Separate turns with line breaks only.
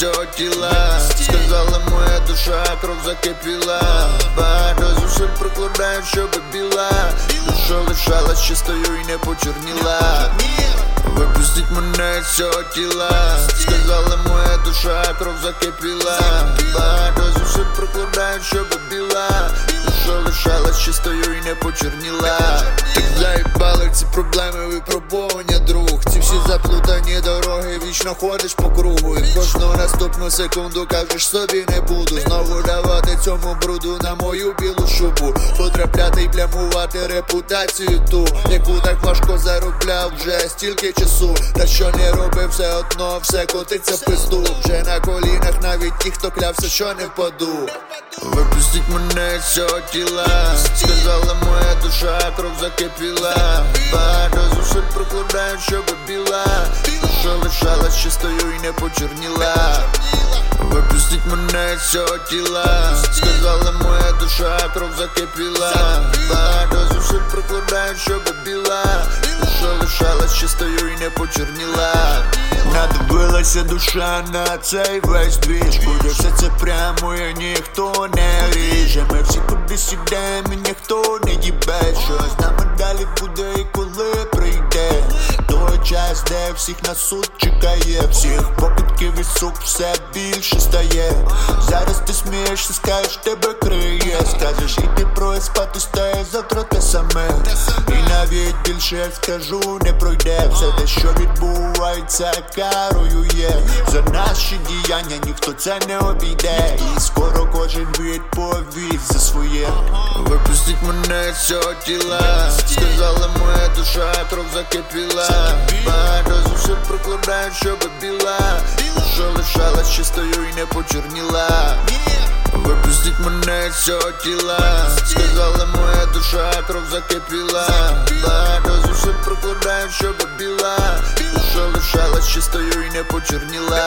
всього тіла. Сказала моя душа, кров закипіла. Багато зусиль прикладаю, щоб біла. Душа лишалась чистою і не почорніла. Випустіть мене з цього тіла. Сказала моя душа, кров закипіла. Багато зусиль прикладаю, щоб біла. Душа лишалась чистою і не почорніла. Так заїбали ці проблеми всі заплутані дороги, вічно ходиш по кругу І кожну наступну секунду кажеш собі не буду Знову давати цьому бруду на мою білу шубу Потрапляти й плямувати репутацію ту Яку так важко заробляв вже стільки часу. Та що не робив, все одно все котиться в пизду. Вже на колінах навіть ті, хто клявся, що не впаду. Випустіть мене з цього тіла Сказала моя душа, кров закипіла. Багато зусиль прикладаю, щоб біла Душа лишалась чистою і не почорніла. Випустіть мене з цього тіла. Сказала моя душа, кров закипіла. Багато зусиль прикладаю, щоб біла. Душа лишалась чистою і не почорніла. Надивилася душа на цей весь двіж. Куди все це прямо і ніхто не ріже. Ми всі кудись ідемо, і ніхто не дібе Що з нами далі буде і коли час, де всіх на суд чекає, всіх покидків і сук все більше стає. Зараз ти смієшся, скажеш, тебе криє. Скажеш, і ти спати стає завтра те саме. І навіть більше скажу, не пройде все те, що відбувається, карою є. За наші діяння ніхто це не обійде. І скоро кожен відповість за своє. Випустіть мене з цього тіла, сказала моя душа, кров закипіла. Багато зусиль прикладаю, щоб біла. Що лишалась чистою і не почорніла. Випустіть мене з цього тіла. Сказала моя душа, кров закипіла. Багато зусиль прикладаю, щоб біла. Що лишалась чистою і не почорніла